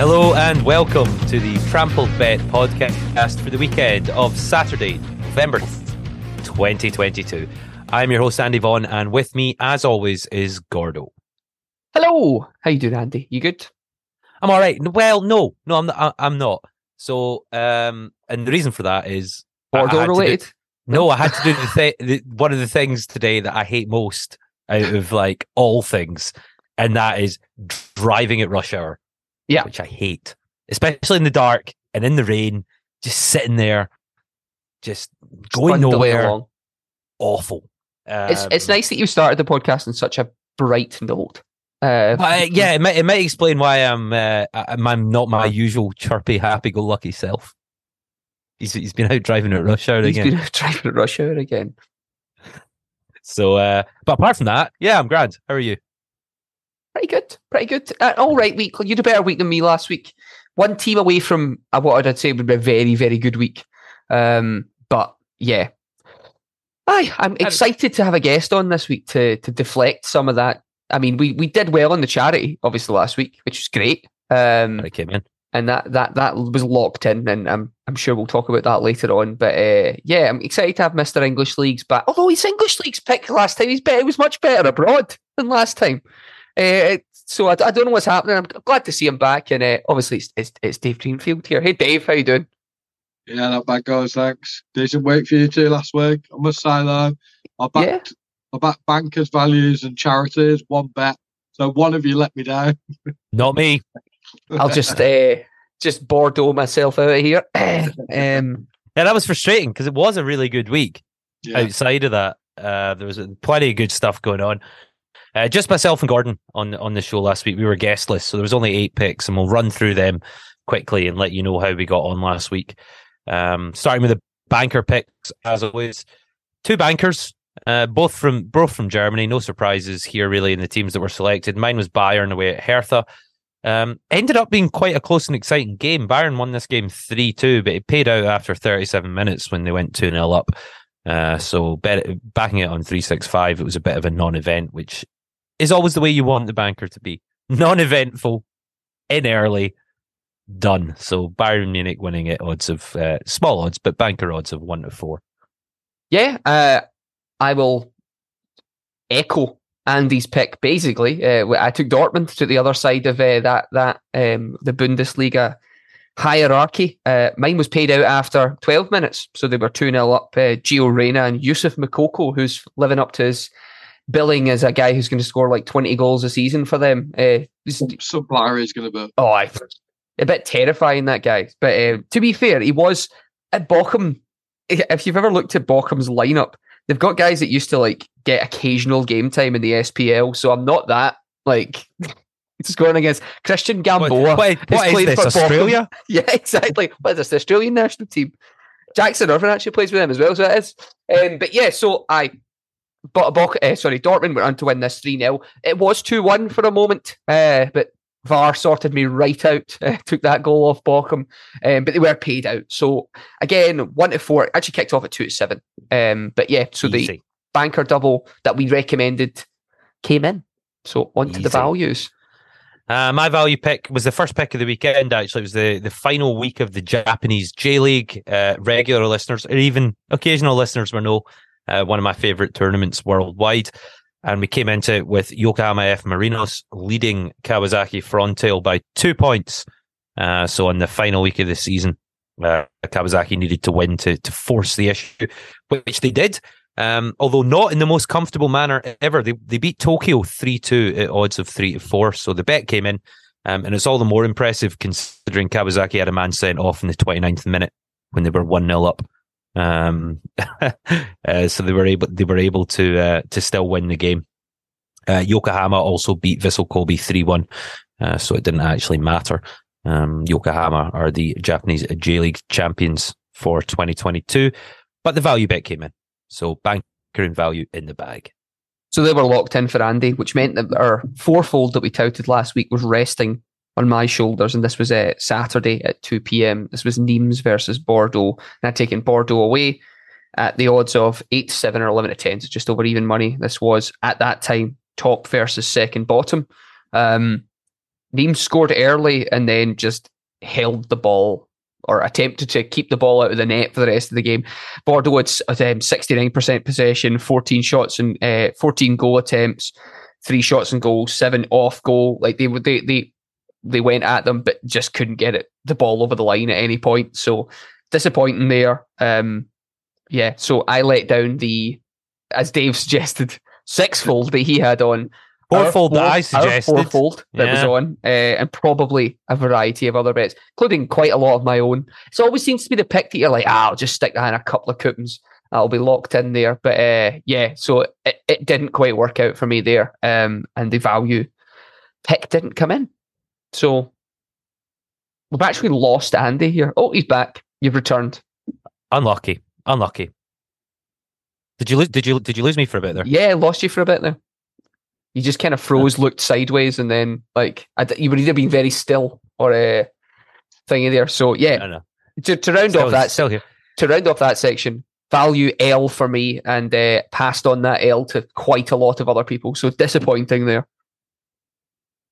Hello and welcome to the Trampled Bet podcast for the weekend of Saturday, November 2022. I'm your host Andy Vaughan, and with me, as always, is Gordo. Hello, how you doing, Andy? You good? I'm all right. Well, no, no, I'm not. I'm not. So, um, and the reason for that is Gordo related. Do, no, I had to do the, th- the one of the things today that I hate most out of like all things, and that is driving at rush hour. Yeah. Which I hate, especially in the dark and in the rain, just sitting there, just going nowhere. Along. Awful. Um, it's it's um, nice that you started the podcast on such a bright note. Uh, yeah, it might it might explain why I'm uh, I'm not my usual chirpy, happy-go-lucky self. He's he's been out driving at rush hour he's again. He's been out driving at rush hour again. So, uh, but apart from that, yeah, I'm grand. How are you? Pretty good, pretty good. Uh, all right week. You had a better week than me last week. One team away from uh, what I'd say would be a very, very good week. Um, but yeah, Aye, I'm excited to have a guest on this week to to deflect some of that. I mean, we we did well on the charity, obviously last week, which was great. Um, I came in, and that that that was locked in, and I'm I'm sure we'll talk about that later on. But uh, yeah, I'm excited to have Mister English Leagues back. Although his English Leagues pick last time, he's better. It was much better abroad than last time. Uh, so I, I, don't know what's happening. I'm glad to see him back, and uh, obviously it's, it's, it's Dave Greenfield here. Hey Dave, how you doing? Yeah, not bad, guys. Thanks. Decent week for you two last week. I must say though, I backed, yeah. I backed bankers, values, and charities. One bet. So one of you let me down. Not me. I'll just uh, just Bordeaux myself out of here. um, yeah, that was frustrating because it was a really good week. Yeah. Outside of that, uh, there was plenty of good stuff going on. Uh, just myself and Gordon on on the show last week. We were guestless, so there was only eight picks, and we'll run through them quickly and let you know how we got on last week. Um, starting with the banker picks, as always, two bankers, uh, both from both from Germany. No surprises here, really, in the teams that were selected. Mine was Bayern away at Hertha. Um, ended up being quite a close and exciting game. Bayern won this game 3 2, but it paid out after 37 minutes when they went 2 0 up. Uh, so bet, backing it on 365, it was a bit of a non event, which is always the way you want the banker to be non eventful, in early, done. So Bayern Munich winning at odds of uh, small odds, but banker odds of one to four. Yeah, uh, I will echo Andy's pick. Basically, uh, I took Dortmund to the other side of uh, that that um, the Bundesliga hierarchy. Uh, mine was paid out after 12 minutes, so they were 2 0 up. Uh, Gio Reyna and Yusuf Moukoko, who's living up to his billing as a guy who's going to score like 20 goals a season for them. Uh, Some player is going to be. Oh, I a bit terrifying that guy. But uh, to be fair, he was at Bochum. If you've ever looked at Bochum's lineup, they've got guys that used to like get occasional game time in the SPL. So I'm not that like. It's going against Christian Gamboa. What, what, what is this, Australia? Bochum. Yeah, exactly. What is this, the Australian national team? Jackson Irvine actually plays with them as well, so it is. Um, but yeah, so I but uh, sorry, Dortmund went on to win this 3 0. It was 2 1 for a moment, uh, but VAR sorted me right out, uh, took that goal off Bochum, um, but they were paid out. So again, one to four, actually kicked off at two to seven. Um, but yeah, so Easy. the banker double that we recommended came in. So on to the values. Uh, my value pick was the first pick of the weekend. Actually, it was the, the final week of the Japanese J League. Uh, regular listeners, or even occasional listeners, will know uh, one of my favorite tournaments worldwide. And we came into it with Yokohama F Marinos leading Kawasaki Frontale by two points. Uh, so in the final week of the season, uh, Kawasaki needed to win to to force the issue, which they did. Um, although not in the most comfortable manner ever. They they beat Tokyo three two at odds of three to four. So the bet came in, um, and it's all the more impressive considering Kawasaki had a man sent off in the 29th minute when they were one 0 up. Um, uh, so they were able they were able to uh, to still win the game. Uh, Yokohama also beat Vissel Kobe three one, uh, so it didn't actually matter. Um, Yokohama are the Japanese J League champions for 2022, but the value bet came in, so banker and value in the bag. So they were locked in for Andy, which meant that our fourfold that we touted last week was resting on my shoulders, and this was uh, Saturday at 2 p.m. This was Nimes versus Bordeaux, and I'd taken Bordeaux away at the odds of 8 7 or 11 to 10, so just over even money. This was at that time top versus second bottom. Um, Nimes scored early and then just held the ball or attempted to keep the ball out of the net for the rest of the game. Bordeaux had um, 69% possession, 14 shots and uh, 14 goal attempts, three shots and goals, seven off goal. Like they would, they, they, they went at them, but just couldn't get it the ball over the line at any point. So disappointing there. Um, yeah, so I let down the, as Dave suggested, sixfold that he had on Fourfold that I suggested. Fourfold that yeah. was on, uh, and probably a variety of other bets, including quite a lot of my own. It always seems to be the pick that you're like, ah, I'll just stick that in a couple of coupons. I'll be locked in there. But uh, yeah, so it, it didn't quite work out for me there. Um, and the value pick didn't come in. So we've actually lost Andy here. Oh, he's back. You've returned. Unlucky. Unlucky. Did you lose? Did you did you lose me for a bit there? Yeah, lost you for a bit there. You just kind of froze, looked sideways, and then like you would either been very still or a uh, thingy there. So yeah, to, to round still, off that still here. to round off that section, value L for me, and uh, passed on that L to quite a lot of other people. So disappointing there.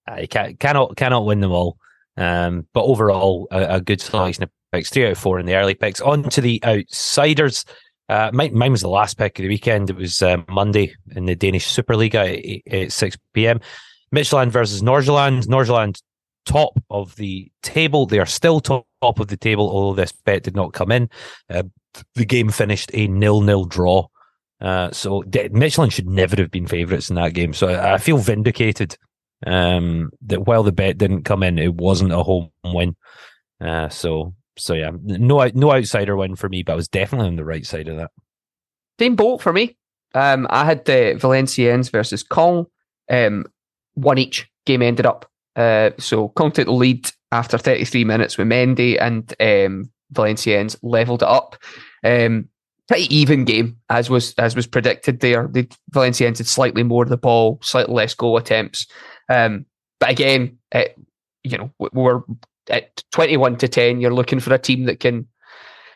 I can, cannot cannot win them all, um, but overall a, a good selection of picks. Three out of four in the early picks. On to the outsiders. Uh, mine, mine, was the last pick of the weekend. It was uh, Monday in the Danish Superliga at, at 6 p.m. Midtjylland versus Nordsjælland. Nordsjælland top of the table. They are still top of the table, although this bet did not come in. Uh, the game finished a nil-nil draw. Uh, so Midtjylland should never have been favourites in that game. So I, I feel vindicated um, that while the bet didn't come in, it wasn't a home win. Uh, so so yeah, no no outsider win for me, but I was definitely on the right side of that. Same boat for me. Um, I had the uh, Valenciennes versus Caen. Um, one each game ended up. Uh, so Caen took the lead after 33 minutes with Mendy, and um, Valenciennes levelled it up. Um, pretty even game as was as was predicted. There, the Valenciennes had slightly more of the ball, slightly less goal attempts. Um, but again, it, you know, we're at 21 to 10, you're looking for a team that can,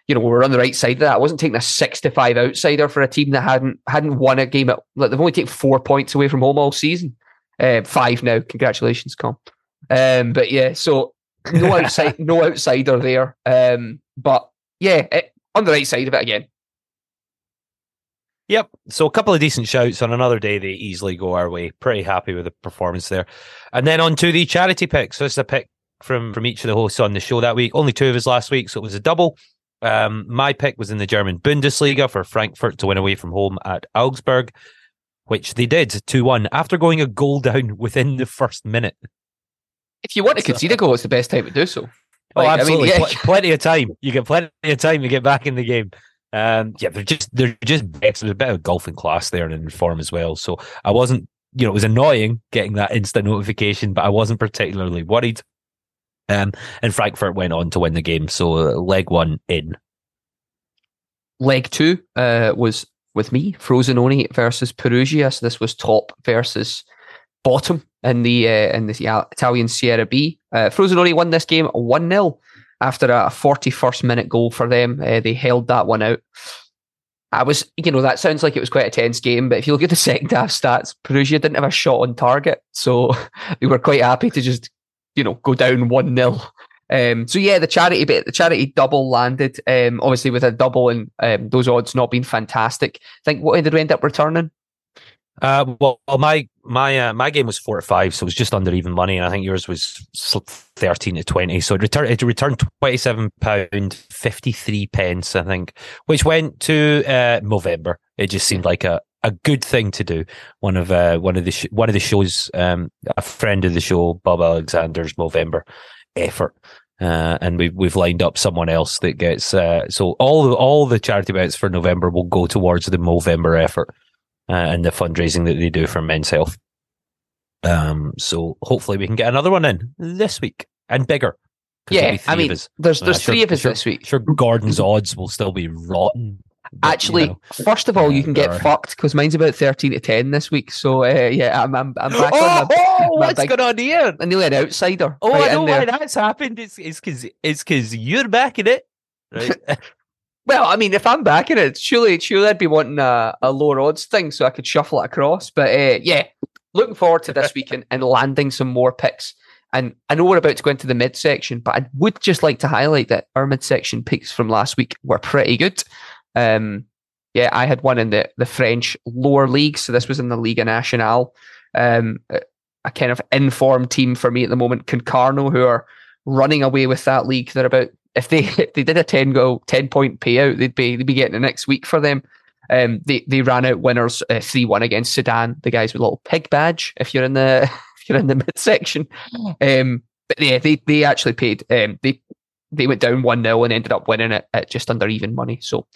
you know, we're on the right side of that. I wasn't taking a six to five outsider for a team that hadn't hadn't won a game at like they've only taken four points away from home all season. Uh, five now. Congratulations, Caen. Um, but yeah, so no outside, no outsider there. Um, but yeah, it, on the right side of it again. Yep. So a couple of decent shouts on another day. They easily go our way. Pretty happy with the performance there. And then on to the charity pick. So this is a pick from from each of the hosts on the show that week. Only two of us last week, so it was a double. Um, my pick was in the German Bundesliga for Frankfurt to win away from home at Augsburg, which they did 2 1 after going a goal down within the first minute. If you want to concede a goal, it's the best time to do so. Oh, like, oh, absolutely. I mean, yeah. Pl- plenty of time. You get plenty of time to get back in the game. Um, yeah, they're just they're just. There's a bit of golfing class there and in form as well. So I wasn't, you know, it was annoying getting that instant notification, but I wasn't particularly worried. Um, and Frankfurt went on to win the game. So uh, leg one in. Leg two uh, was with me, Frosinone versus Perugia. So this was top versus bottom in the uh, in the Italian Serie B. Uh, won this game 1 0 after a 41st minute goal for them. Uh, they held that one out. I was, you know, that sounds like it was quite a tense game, but if you look at the second half stats, Perugia didn't have a shot on target. So they were quite happy to just you know, go down 1 0. Um, so yeah, the charity bit, the charity double landed. Um, obviously with a double and um, those odds not being fantastic. I think what did we end up returning? Uh, well, well, my my uh, my game was four to five, so it was just under even money, and I think yours was thirteen to twenty. So it returned it returned twenty seven pound fifty three pence, I think, which went to uh, Movember. It just seemed like a, a good thing to do. One of uh, one of the sh- one of the shows, um, a friend of the show, Bob Alexander's Movember effort. Uh, and we've we've lined up someone else that gets uh, so all the all the charity bets for November will go towards the Movember effort uh, and the fundraising that they do for Men's Health. Um, so hopefully we can get another one in this week and bigger. Yeah, I mean, there's there's uh, three sure, of us sure, this week. Sure, Gordon's odds will still be rotten. But, Actually, you know, first of all, you can get are... fucked because mine's about thirteen to ten this week. So uh, yeah, I'm I'm, I'm back oh, on. My, oh, my what's big, going on here? I'm nearly an outsider. Oh, right I know why that's happened. It's it's because it's because you're backing it, right? well, I mean, if I'm backing it, surely surely I'd be wanting a, a lower odds thing so I could shuffle it across. But uh, yeah, looking forward to this weekend and landing some more picks. And I know we're about to go into the midsection, but I would just like to highlight that our midsection picks from last week were pretty good. Um, yeah, I had one in the, the French lower league. So this was in the Liga Nationale. Um, a kind of informed team for me at the moment, Concarneau, who are running away with that league. They're about if they if they did a ten goal ten point payout, they'd be they'd be getting the next week for them. Um, they they ran out winners uh, three one against Sedan. The guys with a little pig badge. If you're in the if you're in the midsection, um, but yeah, they they actually paid. Um, they they went down one 0 and ended up winning it at just under even money. So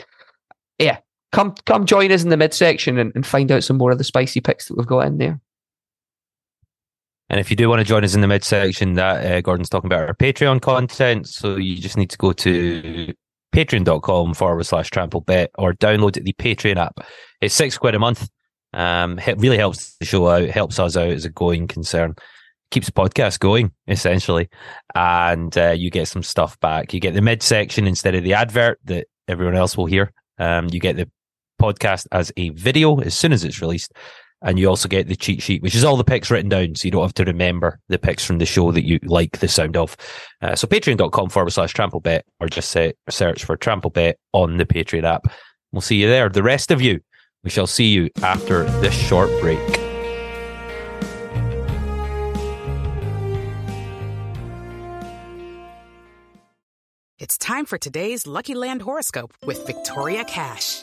yeah, come come join us in the midsection and, and find out some more of the spicy picks that we've got in there. And if you do want to join us in the midsection, that uh, Gordon's talking about our Patreon content. So you just need to go to patreon.com forward slash trample bet or download the Patreon app. It's six quid a month. Um, it really helps the show out, helps us out as a going concern, keeps the podcast going essentially, and uh, you get some stuff back. You get the midsection instead of the advert that everyone else will hear. Um, you get the podcast as a video as soon as it's released. And you also get the cheat sheet, which is all the picks written down. So you don't have to remember the picks from the show that you like the sound of. Uh, so patreon.com forward slash trample bet, or just say, search for trample bet on the Patreon app. We'll see you there. The rest of you, we shall see you after this short break. It's time for today's Lucky Land horoscope with Victoria Cash.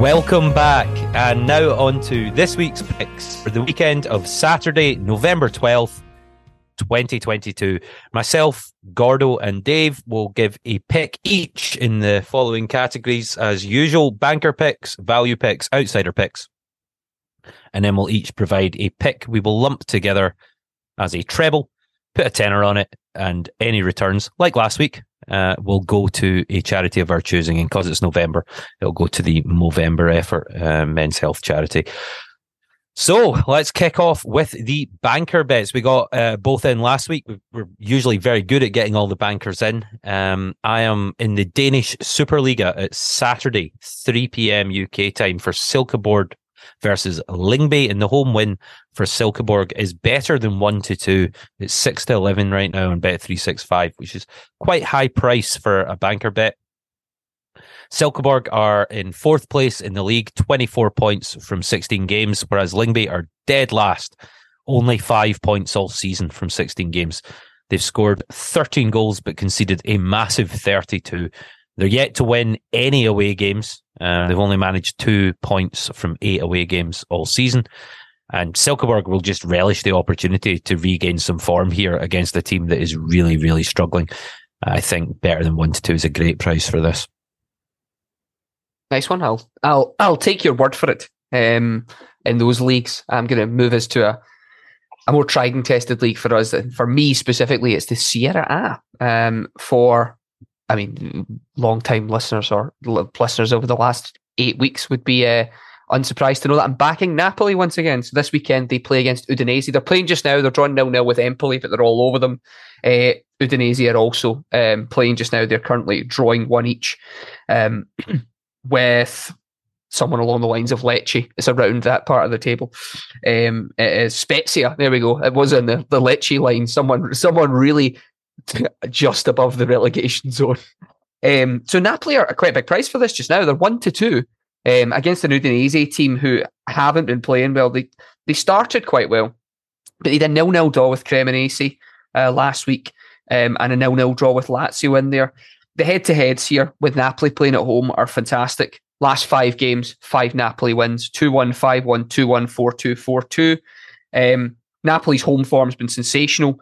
Welcome back, and now on to this week's picks for the weekend of Saturday, November 12th, 2022. Myself, Gordo, and Dave will give a pick each in the following categories as usual banker picks, value picks, outsider picks. And then we'll each provide a pick we will lump together as a treble, put a tenner on it, and any returns, like last week, uh, will go to a charity of our choosing. And because it's November, it'll go to the Movember effort, uh, men's health charity. So let's kick off with the banker bets. We got uh, both in last week. We're usually very good at getting all the bankers in. Um, I am in the Danish Superliga at Saturday, 3 p.m. UK time for Silkeborg versus Lyngby. And the home win for Silkeborg is better than one to two. It's six to eleven right now on Bet three six five, which is quite high price for a banker bet. Silkeborg are in fourth place in the league, 24 points from 16 games, whereas Lyngby are dead last, only five points all season from 16 games. They've scored 13 goals but conceded a massive 32. They're yet to win any away games. Uh, they've only managed two points from eight away games all season. And Silkeborg will just relish the opportunity to regain some form here against a team that is really, really struggling. I think better than one to two is a great price for this. Nice one. I'll I'll I'll take your word for it. Um, in those leagues, I'm going to move us to a a more tried and tested league for us. For me specifically, it's the Serie A. Um, for I mean, long time listeners or listeners over the last eight weeks would be uh, unsurprised to know that I'm backing Napoli once again. So this weekend they play against Udinese. They're playing just now. They're drawing nil nil with Empoli, but they're all over them. Uh, Udinese are also um, playing just now. They're currently drawing one each. Um, with someone along the lines of Lecce. It's around that part of the table. Um, Spezia. There we go. It was in the, the Lecce line. Someone, someone really just above the relegation zone. Um, so Napoli are a quite a big price for this just now. They're one to two um, against the Udinese team who haven't been playing well. They they started quite well, but they did nil nil draw with Cremonese uh, last week um, and a nil nil draw with Lazio in there. The head to heads here with Napoli playing at home are fantastic. Last five games, five Napoli wins 2 1, 5 1, 2 1, 4 2, 4 2. Um, Napoli's home form's been sensational.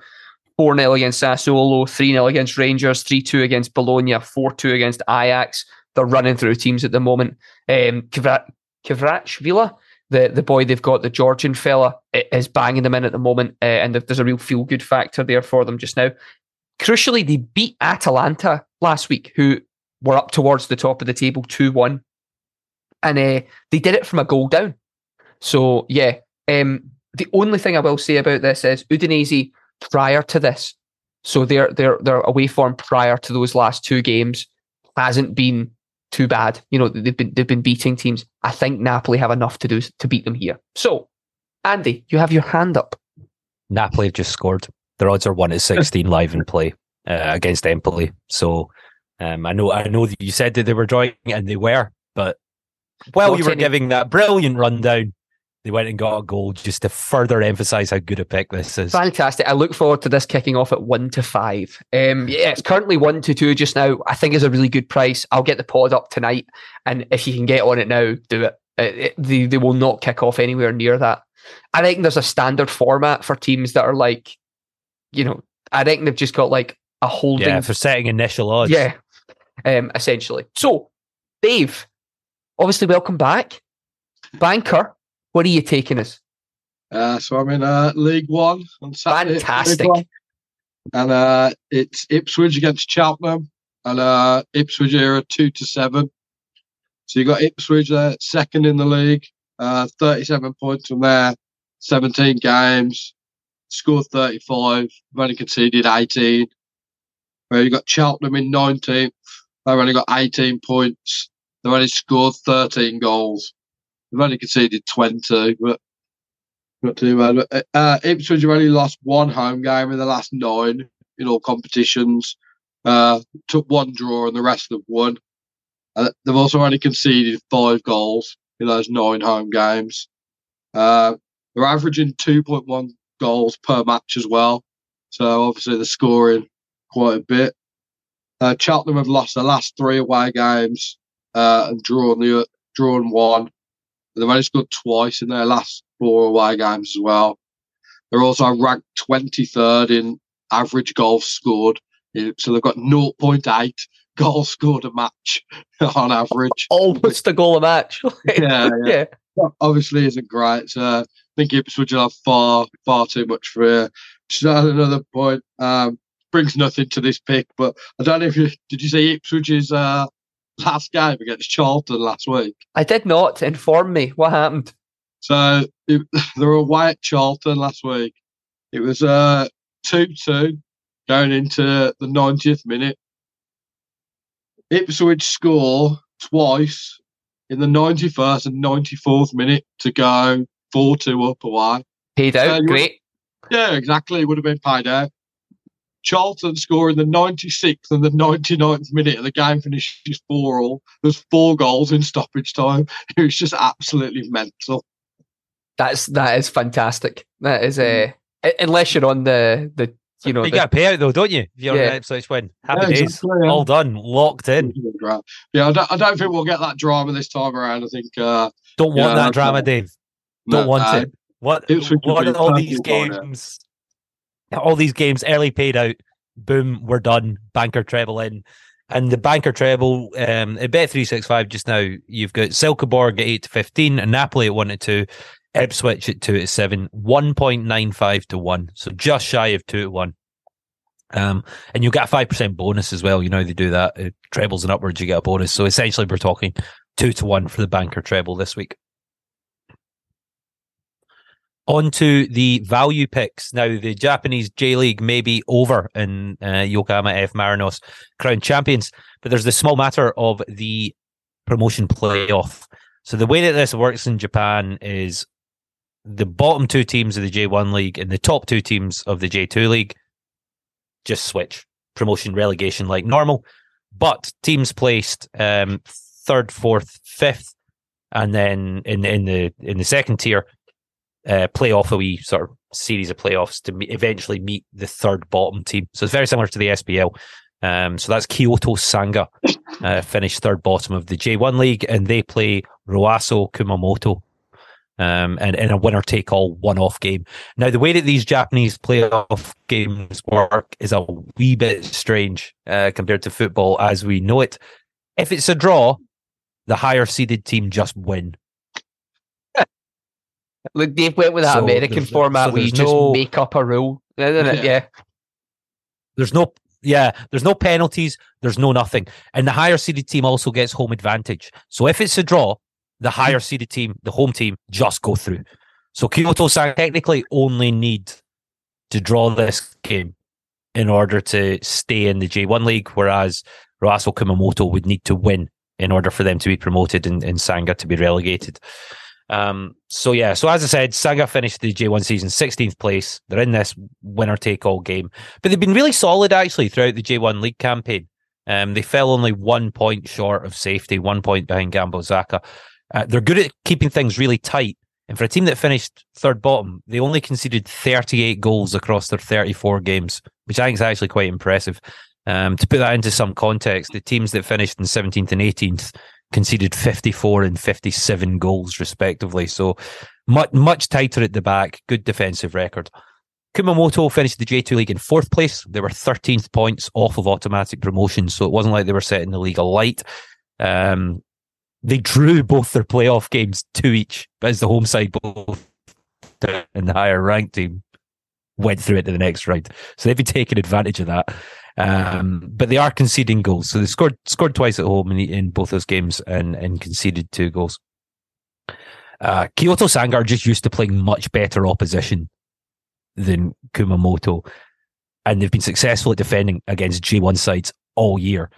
4 0 against Sassuolo, 3 0 against Rangers, 3 2 against Bologna, 4 2 against Ajax. They're running through teams at the moment. Um, Kvaratskhelia, the, the boy they've got, the Georgian fella, is banging them in at the moment. Uh, and there's a real feel good factor there for them just now. Crucially, they beat Atalanta last week, who were up towards the top of the table 2 1 and uh, they did it from a goal down. So yeah, um, the only thing I will say about this is Udinese prior to this, so their their their away form prior to those last two games hasn't been too bad. You know they've been they've been beating teams. I think Napoli have enough to do to beat them here. So, Andy, you have your hand up. Napoli have just scored. Their odds are one to sixteen live in play uh, against Empoli. So um, I know I know that you said that they were drawing and they were, but while you were giving that brilliant rundown, they went and got a goal just to further emphasize how good a pick this is. Fantastic. I look forward to this kicking off at one to five. Um, yeah, it's currently one to two just now. I think is a really good price. I'll get the pod up tonight, and if you can get on it now, do it. it, it they, they will not kick off anywhere near that. I think there's a standard format for teams that are like, you know, I think they've just got like a holding. Yeah, for setting initial odds. Yeah, um, essentially. So, Dave, obviously, welcome back. Banker, what are you taking us? Uh, so I'm in uh, League One on Saturday. Fantastic. And uh, it's Ipswich against Cheltenham. And uh, Ipswich are two to seven. So you got Ipswich there, second in the league, uh, 37 points from there, 17 games, scored 35, they've only conceded 18. Where you got Cheltenham in 19th, they've only got 18 points, They've only scored 13 goals. They've only conceded 20, but not too bad. Uh, Ipswich have only lost one home game in the last nine in all competitions. Uh, took one draw and the rest have won. Uh, they've also only conceded five goals in those nine home games. Uh, they're averaging 2.1 goals per match as well. So obviously they're scoring quite a bit. Uh, Cheltenham have lost the last three away games uh, and drawn the drawn one. They've only scored twice in their last four away games as well. They're also ranked 23rd in average goals scored. So they've got 0.8 goals scored a match on average. Almost a goal a match. yeah, yeah, yeah. Obviously isn't great. So I think Ipswich will have far, far too much for here. Just another point. Um, brings nothing to this pick, but I don't know if you did you say Ipswich's uh, last game against Charlton last week? I did not. Inform me. What happened? So it, they were away at Charlton last week. It was uh, 2 2 going into the 90th minute. Ipswich score twice in the 91st and 94th minute to go 4 2 up away. Paid out. Great. Yeah, exactly. It would have been paid out. Charlton score in the 96th and the 99th minute, and the game finishes 4 all. There's four goals in stoppage time. It was just absolutely mental. That's that is fantastic. That is a uh, unless you're on the the you know you the, got a payout though, don't you? If you're yeah. an Ipswich win, happy yeah, days, exactly, yeah. all done, locked in. Yeah, I don't, I don't think we'll get that drama this time around. I think uh, don't want that drama, Dave. Don't no, want uh, it. What? What are all these games? All these games early paid out. Boom, we're done. Banker treble in. And the banker treble um, at Bet three six five just now. You've got Silkeborg at eight to fifteen, and Napoli at one to two, Ipswich at two to seven, one point nine five to one, so just shy of two to one. Um, and you'll get a five percent bonus as well. You know they do that. It trebles and upwards, you get a bonus. So essentially, we're talking two to one for the banker treble this week. On to the value picks. Now, the Japanese J League may be over in uh, Yokohama F. Marinos, crown champions, but there's the small matter of the promotion playoff. So the way that this works in Japan is the bottom two teams of the J1 league and the top two teams of the J2 league just switch promotion relegation like normal. But teams placed um, third, fourth, fifth, and then in in the in the second tier, uh, play off a wee sort of series of playoffs to eventually meet the third bottom team. So it's very similar to the SPL. Um, so that's Kyoto Sanga, uh, finished third bottom of the J1 league, and they play Roasso Kumamoto um, and in a winner take all one off game. Now, the way that these Japanese playoff games work is a wee bit strange uh, compared to football as we know it. If it's a draw, the higher seeded team just win. Look, they've went with that So American format so where you just no- make up a rule, isn't it? Yeah. Yeah. There's no yeah, there's no penalties, there's no nothing. And the higher seeded team also gets home advantage. So if it's a draw, the hmm. higher seeded team, the home team, just go through. So Kyoto Sanga technically only need to draw this game in order to stay in the J1 league, whereas Roasso Kumamoto would need to win in order for them to be promoted and, and Sanga to be relegated. Um, so yeah, so as I said, Sanga finished the J1 season 16th place. They're in this winner take all game, but they've been really solid actually throughout the J1 league campaign. Um, they fell only one point short of safety, one point behind Gamba Osaka. Uh, they're good at keeping things really tight. And for a team that finished third bottom, they only conceded 38 goals across their 34 games, which I think is actually quite impressive. Um, to put that into some context, the teams that finished in 17th and 18th conceded 54 and 57 goals respectively. So much much tighter at the back, good defensive record. Kumamoto finished the J2 league in fourth place. They were 13th points off of automatic promotion, so it wasn't like they were setting the league alight. Um, they drew both their playoff games two each, as the home side both and the higher ranked team went through it to the next round. So they've been taking advantage of that. Um, but they are conceding goals. So they scored scored twice at home in, in both those games and, and conceded two goals. Uh, Kyoto Sangar just used to playing much better opposition than Kumamoto, and they've been successful at defending against J1 sides all year.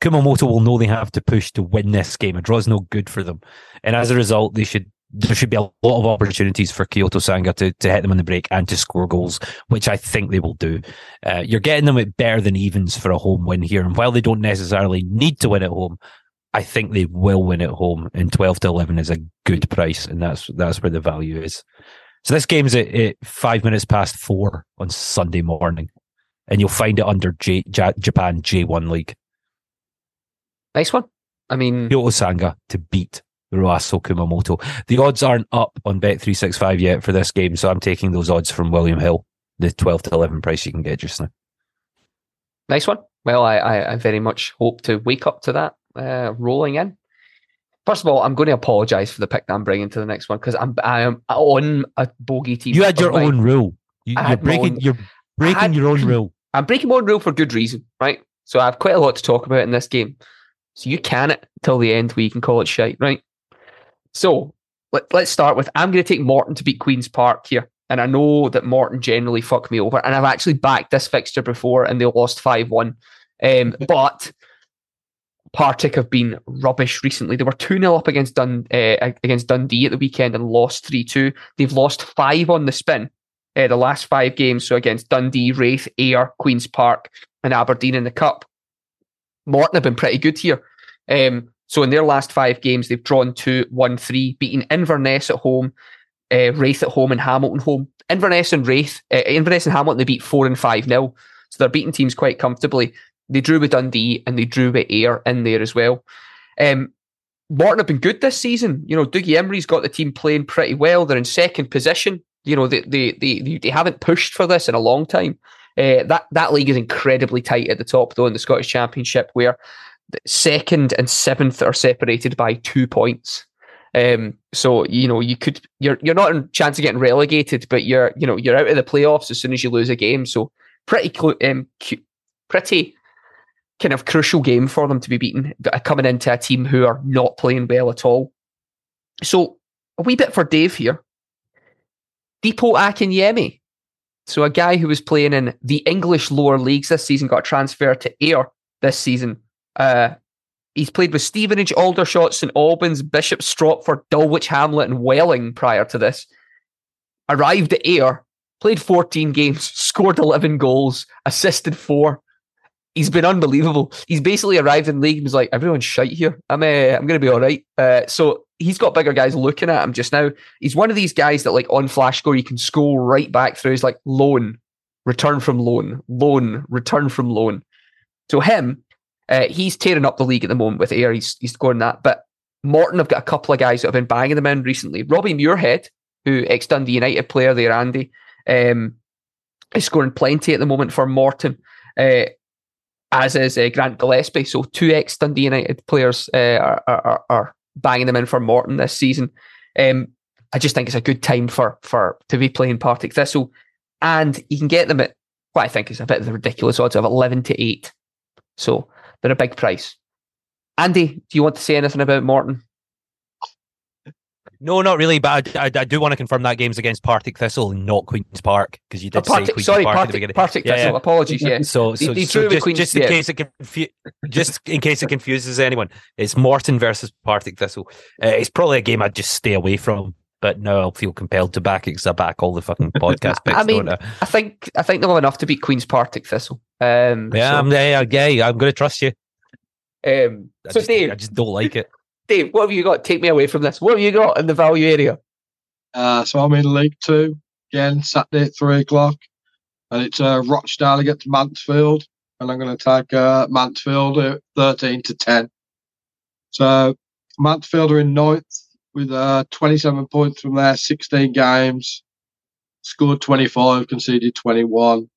Kumamoto will know they have to push to win this game. A draw is no good for them, and as a result, they should there should be a lot of opportunities for Kyoto Sanga to, to hit them on the break and to score goals, which I think they will do. Uh, you're getting them at better than evens for a home win here, and while they don't necessarily need to win at home, I think they will win at home. And twelve to eleven is a good price, and that's that's where the value is. So this game's at, at five minutes past four on Sunday morning, and you'll find it under J, J, Japan J1 League. Nice one. I mean, Kyoto Sanga to beat Roasso Kumamoto. The odds aren't up on Bet365 yet for this game, so I'm taking those odds from William Hill, the 12 to 11 price you can get just now. nice one. Well, I, I, I very much hope to wake up to that uh, rolling in. First of all, I'm going to apologise for the pick that I'm bringing to the next one because I'm I am on a bogey team. You had your mine. own rule. You, you're, breaking, own- you're breaking had- your own rule. I'm breaking my own rule for good reason, right? So I have quite a lot to talk about in this game. So you can it till the end where you can call it shite, right? So let, let's start with I'm going to take Morton to beat Queen's Park here. And I know that Morton generally fuck me over. And I've actually backed this fixture before and they lost 5 1. Um, but Partick have been rubbish recently. They were 2 0 up against, Dun- uh, against Dundee at the weekend and lost 3 2. They've lost 5 on the spin uh, the last five games. So against Dundee, Raith, Ayr, Queen's Park, and Aberdeen in the Cup. Morton have been pretty good here. Um, so in their last five games, they've drawn two, one, three, beating Inverness at home, uh, Raith at home, and Hamilton home. Inverness and Raith, uh, Inverness and Hamilton, they beat four and five nil. So they're beating teams quite comfortably. They drew with Dundee and they drew with Ayr in there as well. Um, Morton have been good this season. You know, Dougie Imrie's got the team playing pretty well. They're in second position. You know, they they they, they haven't pushed for this in a long time. Uh, that that league is incredibly tight at the top, though, in the Scottish Championship, where second and seventh are separated by two points. Um, so you know you could you're you're not in chance of getting relegated, but you're you know you're out of the playoffs as soon as you lose a game. So pretty clo- um, cu- pretty kind of crucial game for them to be beaten uh, coming into a team who are not playing well at all. So a wee bit for Dave here. Dipo Akinyemi. So a guy who was playing in the English lower leagues this season got transferred to Ayr this season. Uh, He's played with Stevenage, Aldershot, St Albans, Bishop, Stortford, Dulwich Hamlet, and Welling prior to this. Arrived at Ayr, played 14 games, scored 11 goals, assisted four. He's been unbelievable. He's basically arrived in league and was like, everyone's shite here. I'm uh, I'm going to be all right. Uh, so he's got bigger guys looking at him just now. He's one of these guys that, like, on flash score, you can scroll right back through. He's like, loan, return from loan, loan, return from loan. So him, uh, he's tearing up the league at the moment with Ayr. He's, he's scoring that. But Morton have got a couple of guys that have been banging them in recently. Robbie Muirhead, who ex Dundee United player there, Andy, um, is scoring plenty at the moment for Morton. Uh, as is uh, Grant Gillespie. So two ex Dundee United players uh, are, are, are banging them in for Morton this season. Um, I just think it's a good time for for to be playing Partick Thistle, and you can get them at what I think is a bit of the ridiculous odds of eleven to eight. So they're a big price. Andy, do you want to say anything about Morton? No, not really, but I, I, I do want to confirm that game's against Partick Thistle not Queen's Park because you did Oh, Partick- say Queen's sorry, Park at the Partick, beginning. Partick Yeah, Thistle. yeah. Apologies, yeah. So, so, so just, Queen's- just in yeah. case it confu- just in case it confuses anyone, it's Morton versus Partick Thistle. Uh, it's probably a game I'd just stay away from, but now I'll feel compelled to back it because I back all the fucking podcast picks. I mean, don't I? I think I think they'll have enough to beat Queen's Partick Thistle. Um, yeah, so, I'm, yeah, yeah, I'm going to trust you. um, I so just, Dave, I just don't like it. Dave, what have you got? Take me away from this. What have you got in the value area? Uh, so I'm in League Two again, Saturday at three o'clock, and it's uh, Rochdale against Mansfield, and I'm going to take uh, Mansfield at thirteen to ten. So Mansfield are in ninth with uh, 27 points from their 16 games, scored 25, conceded 21.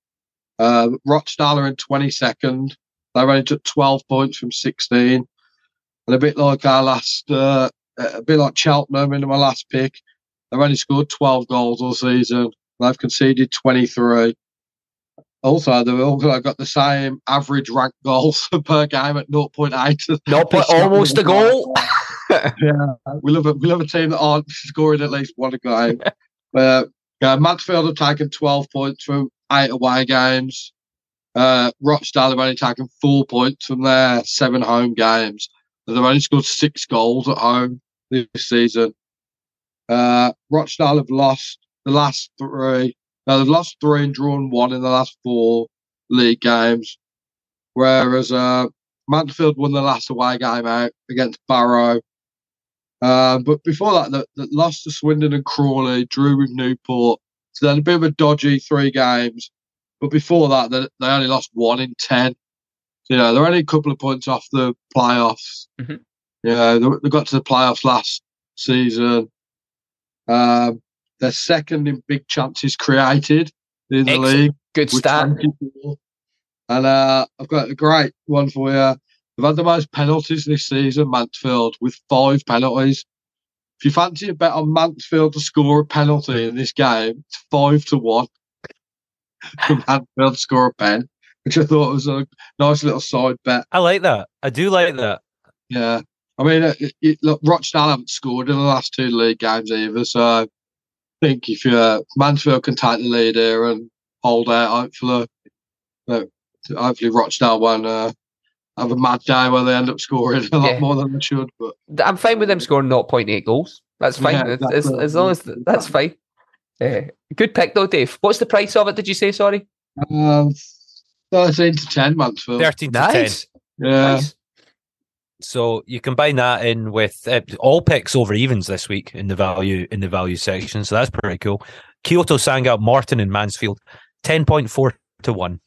Uh, Rochdale are in 22nd. They've only took 12 points from 16, and a bit like our last, uh, a bit like Cheltenham in my last pick. They've only scored 12 goals all season. They've conceded 23. Also, they've all got the same average rank goals per game at 0.8. Not but almost a goal. yeah, we love a we love a team that aren't scoring at least one a game. but yeah, Mansfield have taken 12 points from eight away games. Uh, Rochdale have only taken four points from their seven home games. And they've only scored six goals at home this season. Uh, Rochdale have lost the last three. No, they've lost three and drawn one in the last four league games. Whereas uh, Mansfield won the last away game out against Barrow. Um, but before that, they, they lost to Swindon and Crawley, drew with Newport. So they had a bit of a dodgy three games. But before that, they, they only lost one in 10. So, you know, they're only a couple of points off the playoffs. Mhm. Yeah, they, they got to the playoffs last season. Um, they're second in big chances created in the Excellent. league. Good stat. And uh, I've got a great one for you. They've had the most penalties this season, Mansfield, with five penalties. If you fancy a bet on Mansfield to score a penalty in this game, it's five to one. for Mansfield to score a pen, which I thought was a nice little side bet. I like that. I do like that. Yeah. I mean, it, it, look, Rochdale haven't scored in the last two league games either. So I think if uh, Mansfield can take the lead here and hold out, hopefully, uh, hopefully Rochdale won't uh, have a mad day where they end up scoring a lot Yeah. more than they should. But I'm fine with them scoring 0.8 goals. That's fine. Yeah, As- that's as, as long as that's fine. Uh, good pick though, Dave. What's the price of it? Did you say? Sorry. um, 13 to 10, Mansfield. 13 to 10. Nice. Yeah. Nice. So you combine that in with uh, all picks over evens this week in the value in the value section. So that's pretty cool. Kyoto Sanga, Morton, and Mansfield, ten point four to one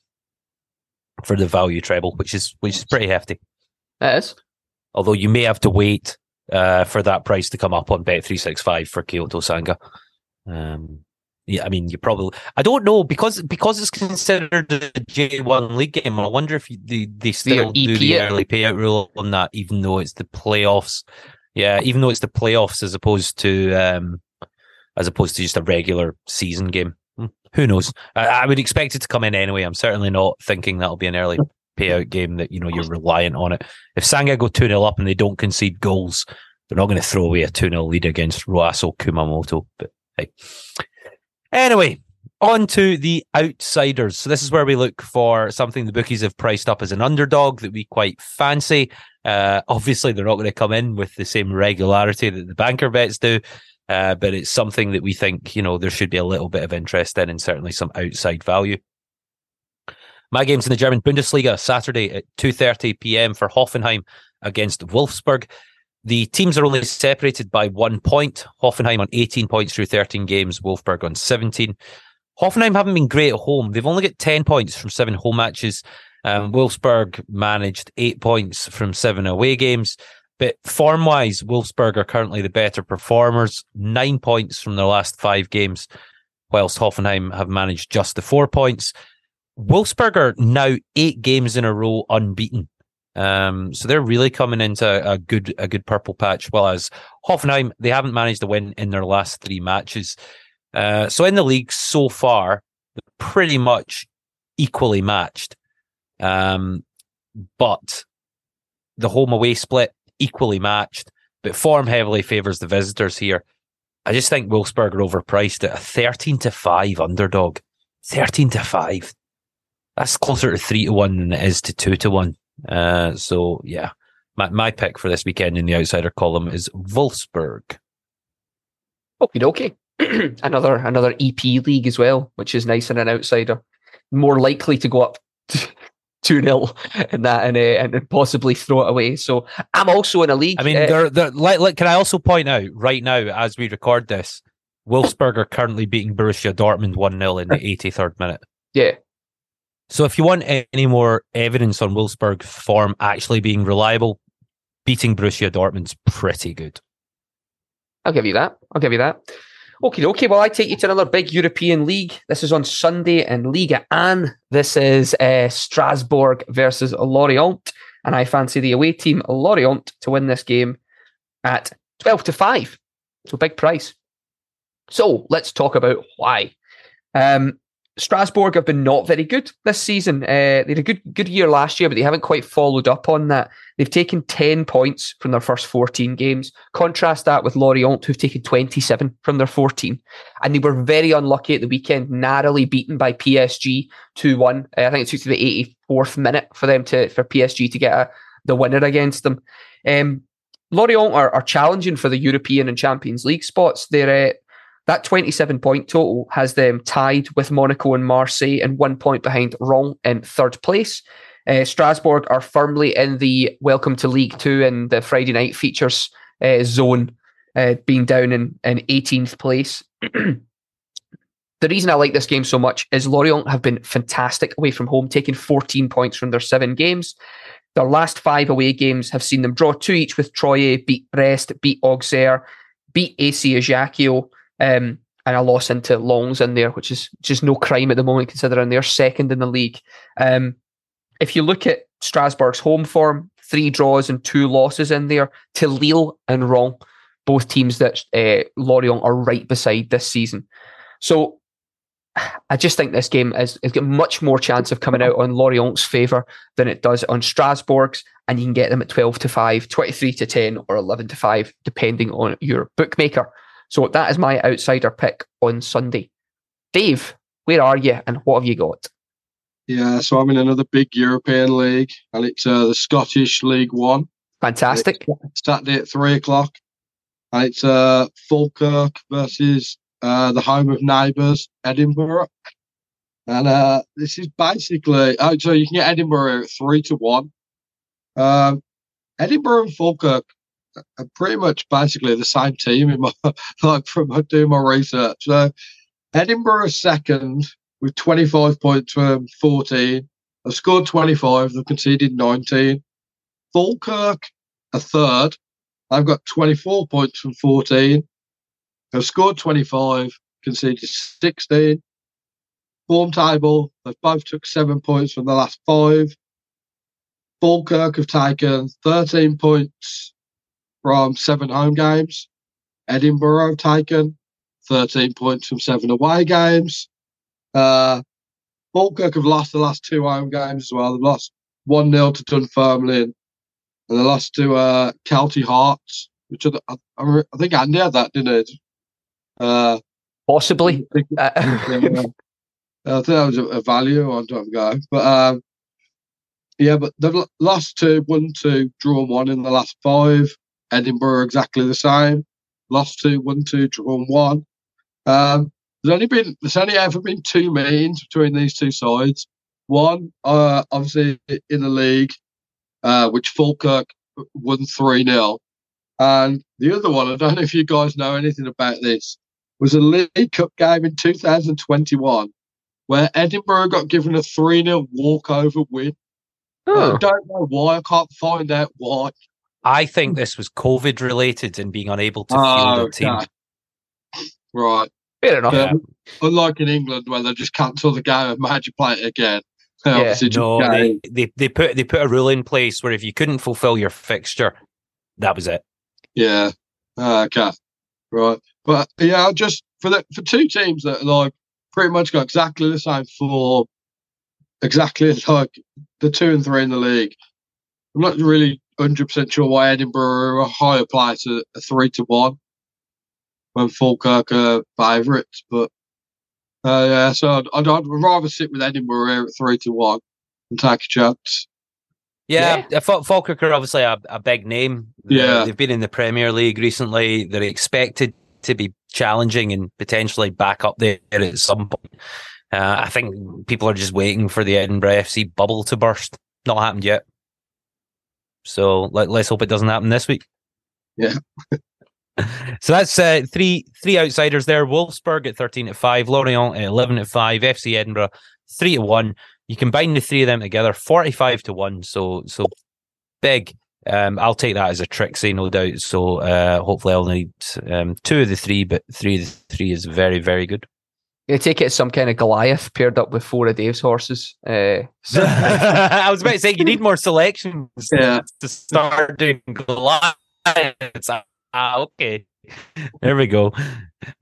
for the value treble, which is which is pretty hefty. It is. Although you may have to wait uh, for that price to come up on Bet three six five for Kyoto Sanga. Um, yeah, I mean, you probably. I don't know because because it's considered a J one league game. I wonder if you, they they still do the early payout rule on that, even though it's the playoffs. Yeah, even though it's the playoffs as opposed to um, as opposed to just a regular season game. Who knows? I, I would expect it to come in anyway. I'm certainly not thinking that'll be an early payout game that you know you're reliant on it. If Sanga go two 0 up and they don't concede goals, they're not going to throw away a two 0 lead against Roasso Kumamoto. But hey, anyway, On to the outsiders. So this is where we look for something the bookies have priced up as an underdog that we quite fancy. Uh, obviously, they're not going to come in with the same regularity that the banker bets do, uh, but it's something that we think you know there should be a little bit of interest in, and certainly some outside value. My game's in the German Bundesliga Saturday at 2:30 p.m. for Hoffenheim against Wolfsburg. The teams are only separated by one point. Hoffenheim on 18 points through 13 games, Wolfsburg on 17. Hoffenheim haven't been great at home. They've only got 10 points from seven home matches. Um, Wolfsburg managed eight points from seven away games. But form wise, Wolfsburg are currently the better performers, nine points from their last five games, whilst Hoffenheim have managed just the four points. Wolfsburg are now eight games in a row unbeaten. Um, so they're really coming into a good a good purple patch. Whereas Hoffenheim, they haven't managed to win in their last three matches. Uh, so in the league so far, pretty much equally matched. Um, but the home away split equally matched, but form heavily favours the visitors here. I just think Wolfsburg are overpriced at a 13 to 5 underdog. 13 to 5. That's closer to 3 to 1 than it is to 2 to 1. Uh, so, yeah, my, my pick for this weekend in the outsider column is Wolfsburg. Okay, okay. another another EP league as well, which is nice in an outsider. More likely to go up 2 0 in that and, uh, and possibly throw it away. So I'm also in a league. I mean, uh, they're, they're, like, like, can I also point out right now, as we record this, Wolfsburg are currently beating Borussia Dortmund 1 0 in the 83rd minute. Yeah. So if you want any more evidence on Wolfsburg form actually being reliable, beating Borussia Dortmund's pretty good. I'll give you that. I'll give you that. Okay, okay. Well, I take you to another big European league. This is on Sunday in Liga and This is uh, Strasbourg versus Lorient, and I fancy the away team Lorient to win this game at twelve to five. So big price. So let's talk about why. Um, Strasbourg have been not very good this season. Uh, they had a good good year last year, but they haven't quite followed up on that. They've taken 10 points from their first 14 games. Contrast that with Lorient, who've taken 27 from their 14. And they were very unlucky at the weekend, narrowly beaten by PSG 2 1. Uh, I think it took to the 84th minute for them to for PSG to get a, the winner against them. Um, Lorient are, are challenging for the European and Champions League spots. They're uh, that 27 point total has them tied with Monaco and Marseille and one point behind Rennes in third place. Uh, Strasbourg are firmly in the welcome to League Two and the Friday night features uh, zone, uh, being down in, in 18th place. the reason I like this game so much is Lorient have been fantastic away from home, taking 14 points from their seven games. Their last five away games have seen them draw two each with Troyes, beat Brest, beat Auxerre, beat AC Ajaccio, um, and a loss into Lens in there, which is just no crime at the moment, considering they're second in the league. Um, if you look at Strasbourg's home form, three draws and two losses in there to Lille and Rennes, both teams that uh, Lorient are right beside this season. So I just think this game is got much more chance of coming out on Lorient's favour than it does on Strasbourg's, and you can get them at 12 to 5, 23 to 10, or 11 to 5, depending on your bookmaker. So that is my outsider pick on Sunday. Dave, where are you and what have you got? Yeah, so I'm in another big European league, and it's uh, the Scottish League One. Fantastic. Saturday at three o'clock, and it's uh, Falkirk versus uh, the home of neighbours, Edinburgh. And uh, this is basically oh, so you can get Edinburgh at three to one. Um, Edinburgh and Falkirk pretty much basically the same team in my like from doing my research. So Edinburgh second with 25 points from 14. They've scored 25. They've conceded 19. Falkirk a third. I've got 24 points from 14. They've scored 25, conceded 16. Form table, they've both took seven points from the last five. Falkirk have taken 13 points from seven home games. Edinburgh taken 13 points from seven away games. Uh, Falkirk have lost the last two home games as well. They've lost 1 0 to Dunfermline and they lost to uh, Kelty Hearts, which I, I, I, think Andy had that, didn't it? Uh, Possibly. yeah, I think that was a, a value on time go. But um, yeah, but they've lost two, won two, drawn one in the last five. Edinburgh exactly the same. Lost two, won two, drawn one. Um, there's only been there's only ever been two meetings between these two sides. One, uh, obviously in the league, uh, which Falkirk won three 0 and the other one, I don't know if you guys know anything about this, was a League Cup game in 2021 where Edinburgh got given a 3 0 walkover win. Oh. I don't know why. I can't find out why. I think this was COVID related and being unable to oh, field a team. Right. Fair enough. Yeah. Unlike in England where they just cancel the game and made you play it again. Yeah. No, they, they, they put they put a rule in place where if you couldn't fulfill your fixture, that was it. Yeah. Uh, okay. Right. But yeah, just for the for two teams that like pretty much got exactly the same for exactly like the two and three in the league. I'm not really hundred percent sure why Edinburgh are a higher price to a three to one when Falkirk are favourites, but uh, yeah, so I'd, I'd, I'd, rather sit with Edinburgh here at three to one and take a chance. Yeah, yeah. Falkirk are obviously a, a big name. Yeah, they've been in the Premier League recently. They're expected to be challenging and potentially back up there at some point. Uh, I think people are just waiting for the Edinburgh FC bubble to burst. Not happened yet. So let, us hope it doesn't happen this week. Yeah. so that's uh, three three outsiders there. Wolfsburg at thirteen at five, Lorient at eleven at five, FC Edinburgh three to one. You combine the three of them together, forty five to one. So so big. Um, I'll take that as a Trixie, no doubt. So uh, hopefully I'll need um, two of the three, but three of the three is very very good. You take it as some kind of Goliath paired up with four of Dave's horses. Uh, so. I was about to say you need more selections yeah. to start doing Goliaths. Ah, okay. There we go.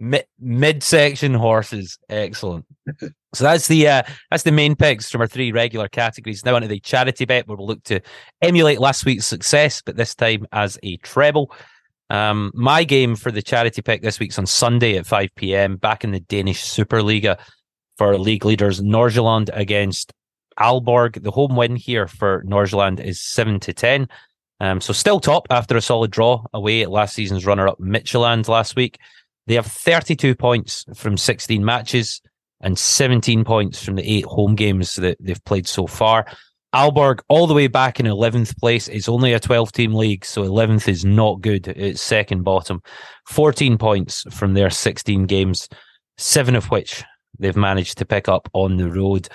Mid midsection horses, excellent. So that's the uh, that's the main picks from our three regular categories. Now onto the charity bet, where we'll look to emulate last week's success, but this time as a treble. Um, my game for the charity pick this week's on Sunday at 5 p.m. back in the Danish Superliga for league leaders Nordsjælland against Aalborg. The home win here for Nordsjælland is 7 to 10. Um, so still top after a solid draw away at last season's runner-up Midtjylland last week. They have 32 points from 16 matches and 17 points from the eight home games that they've played so far. Aalborg, all the way back in 11th place. It's only a 12 team league, so 11th is not good. It's second bottom. 14 points from their 16 games, seven of which they've managed to pick up on the road.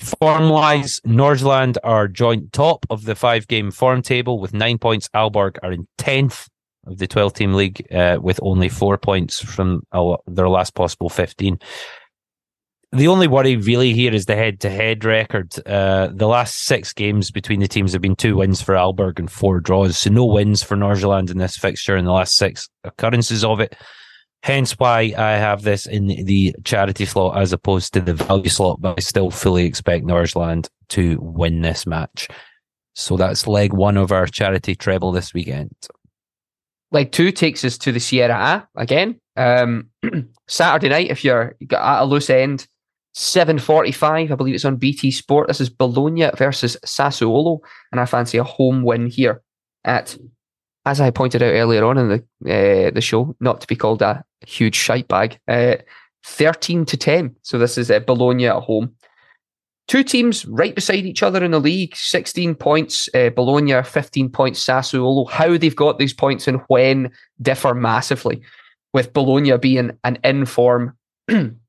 Form wise, Nordsjælland are joint top of the five game form table with nine points. Aalborg are in 10th of the 12 team league uh, with only four points from their last possible 15 the only worry really here is the head-to-head record. Uh, the last six games between the teams have been two wins for Aalborg and four draws, so no wins for Nordsjælland in this fixture in the last six occurrences of it. Hence why I have this in the charity slot as opposed to the value slot, but I still fully expect Nordsjælland to win this match. So that's leg one of our charity treble this weekend. Leg two takes us to the Serie A again. Um, Saturday night, if you're at a loose end, 7.45, I believe it's on BT Sport. This is Bologna versus Sassuolo, and I fancy a home win here at, as I pointed out earlier on in the uh, the show, not to be called a huge shite bag, uh, 13 to 10. So this is uh, Bologna at home. Two teams right beside each other in the league, 16 points, uh, Bologna 15 points, Sassuolo. How they've got these points and when differ massively, with Bologna being an in-form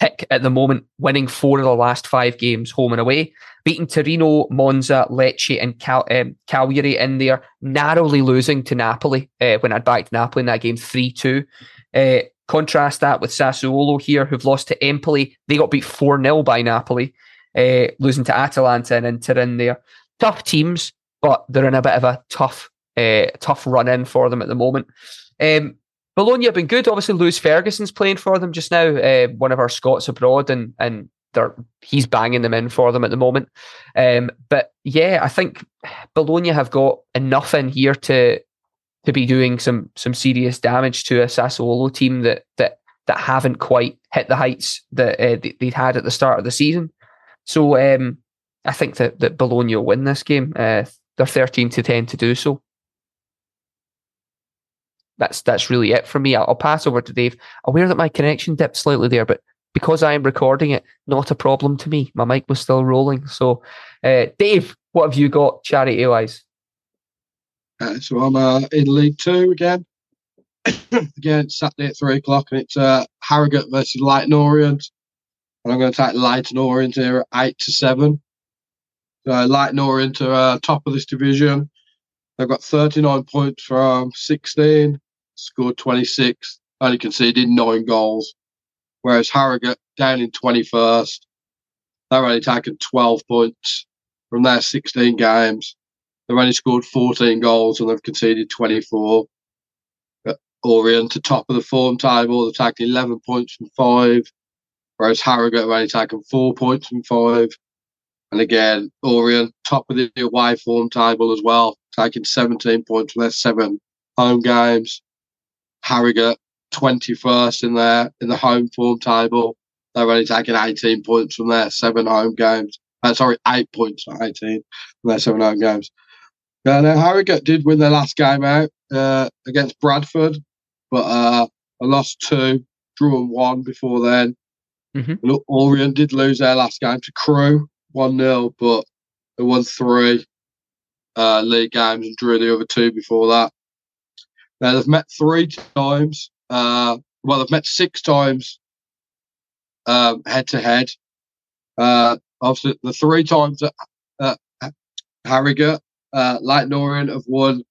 pick at the moment, winning four of the last five games home and away, beating Torino, Monza, Lecce, and Cal- um, Cagliari in there, narrowly losing to Napoli uh, when I'd backed Napoli in that game 3 2. Uh, contrast that with Sassuolo here, who've lost to Empoli. They got beat 4 0 by Napoli, uh, losing to Atalanta and Inter in there. Tough teams, but they're in a bit of a tough, uh, tough run in for them at the moment. Um, Bologna have been good. Obviously, Lewis Ferguson's playing for them just now. Uh, one of our Scots abroad, and and he's banging them in for them at the moment. Um, but yeah, I think Bologna have got enough in here to to be doing some some serious damage to a Sassuolo team that that that haven't quite hit the heights that uh, they'd had at the start of the season. So um, I think that, that Bologna will win this game. Uh, they're 13 to 10 to do so. That's that's really it for me. I'll, I'll pass over to Dave. Aware that my connection dipped slightly there, but because I am recording it, not a problem to me. My mic was still rolling. So, uh, Dave, what have you got charity wise? Uh, so I'm uh, in League Two again. again, Saturday at three o'clock, and it's uh, Harrogate versus Leyton Orient. And I'm going to take Leyton Orient here at eight to seven. So Orient are uh, top of this division. They've got 39 points from 16, scored 26, only conceded nine goals. Whereas Harrogate down in 21st, they're only taken 12 points from their 16 games. They've only scored 14 goals and they've conceded 24. Orient to top of the form table. They've taken 11 points from five, whereas Harrogate have only taken four points from five. And again, Orient top of the away form table as well, taking 17 points from their seven home games. Harrogate 21st in their in the home form table. They've only taken 18 points from their seven home games. Uh, sorry, eight points, not 18 from their seven home games. Yeah, now Harrogate did win their last game out uh, against Bradford but uh, I lost two, drew and one before then. Mm-hmm. Orient did lose their last game to Crewe 1 0, but they won three uh, league games and drew the other two before that. Now they've met three times. Uh, well, they've met six times head to head. Obviously, the three times that uh, Harrogate, uh, Leyton Orient have won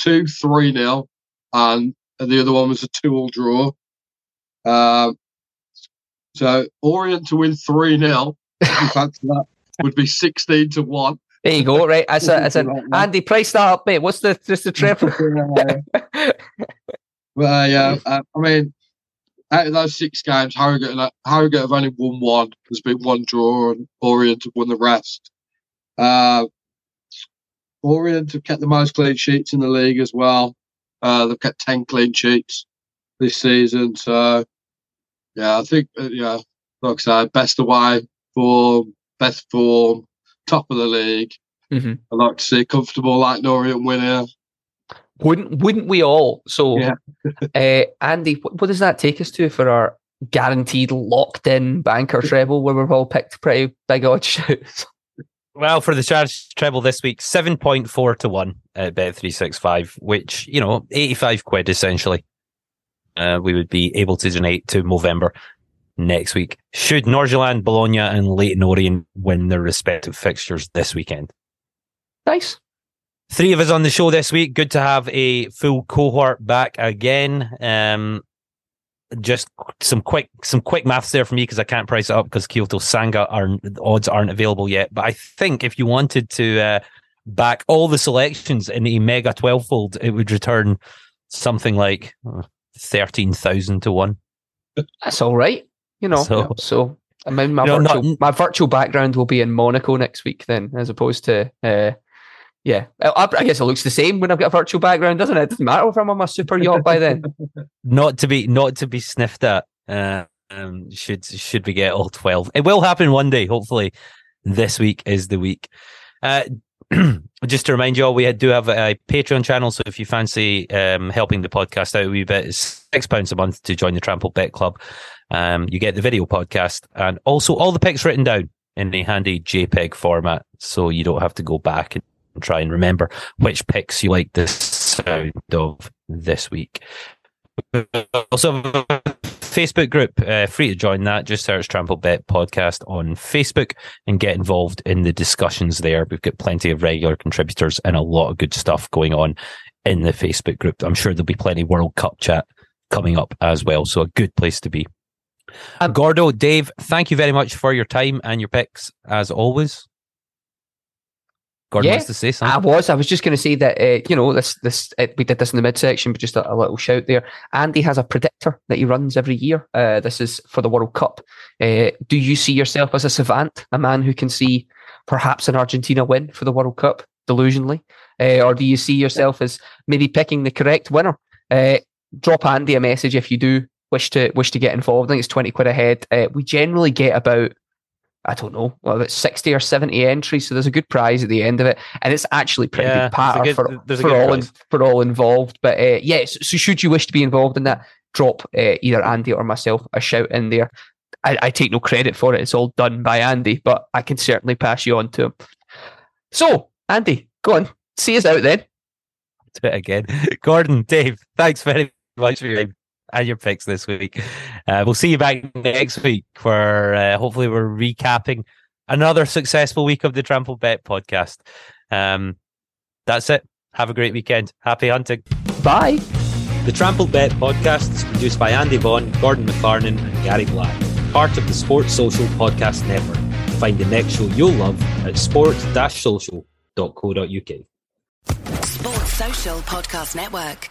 2 3 0, and the other one was a two-all draw. Um, so Orient to win three 0 that would be sixteen to one. There you go. Right, I said, I said, Andy, price that up, mate. What's the just the triple? well, yeah, uh, I mean, out of those six games, Harrogate, Harrogate have only won one. There's been one draw, and Orient have won the rest. Uh, Orient have kept the most clean sheets in the league as well. Uh, they've got 10 clean sheets this season. So, yeah, I think, uh, yeah, like I said, best away form, best form, top of the league. Mm-hmm. I'd like to see comfortable like Norient winner. Wouldn't wouldn't we all? So, Yeah. uh, Andy, what, what does that take us to for our guaranteed locked in banker treble where we've all picked pretty big odd shouts? Well, for the charge treble this week, 7.4 to 1 at Bet365, which, you know, 85 quid essentially. Uh, we would be able to donate to Movember next week. Should Nordsjælland, Bologna, and Leyton Orient win their respective fixtures this weekend. Nice. Three of us on the show this week. Good to have a full cohort back again. Um, just some quick some quick maths there for me because I can't price it up because Kyoto Sanga are the odds aren't available yet. But I think if you wanted to uh, back all the selections in a mega twelve fold, it would return something like uh, thirteen thousand to one. That's all right. You know, So- so, I mean, my You know, not- virtual my virtual background will be in Monaco next week, then, as opposed to, uh, yeah, I, I guess it looks the same when I've got a virtual background, doesn't it? It doesn't matter if I'm on my super yacht by then. Not to be not to be sniffed at. Uh, um, should should we get all twelve? It will happen one day. Hopefully, this week is the week. Uh, just to remind you all, we do have a Patreon channel. So if you fancy um, helping the podcast out a wee bit, it's six pounds a month to join the Trample Bet Club. Um, you get the video podcast and also all the picks written down in a handy JPEG format, so you don't have to go back and try and remember which picks you like the sound of this week. We also Facebook group, uh, free to join that. Just search Trample Bet Podcast on Facebook and get involved in the discussions there. We've got plenty of regular contributors and a lot of good stuff going on in the Facebook group. I'm sure there'll be plenty of World Cup chat coming up as well. So a good place to be. Um, Gordo, Dave, thank you very much for your time and your picks as always. Gordon Yeah, wants to say something. I was. I was just going to say that uh, you know this. This uh, we did this in the midsection, but just a, a little shout there. Andy has a predictor that he runs every year. Uh, this is for the World Cup. Uh, do you see yourself as a savant, a man who can see perhaps an Argentina win for the World Cup delusionally, uh, or do you see yourself as maybe picking the correct winner? Uh, drop Andy a message if you do wish to wish to get involved, I think it's twenty quid a head. Uh, we generally get about I don't know, well, about 60 or 70 entries. So there's a good prize at the end of it. And it's actually pretty Yeah, good patter for, good- for, good all in, for all involved. But uh, yeah, so, so should you wish to be involved in that, drop uh, either Andy or myself a shout in there. I, I take no credit for it. It's all done by Andy, but I can certainly pass you on to him. So, Andy, go on. See us out then. Do it again. Gordon, Dave, thanks very much for your time and your picks this week. Uh, we'll see you back next week for uh, hopefully we're recapping another successful week of the Trample Bet podcast. Um, that's it. Have a great weekend. Happy hunting. Bye. The Trampled Bet podcast is produced by Andy Vaughan, Gordon McFarnan, and Gary Black, part of the Sports Social Podcast Network. Find the next show you'll love at sports-social.co.uk. Sports Social Podcast Network.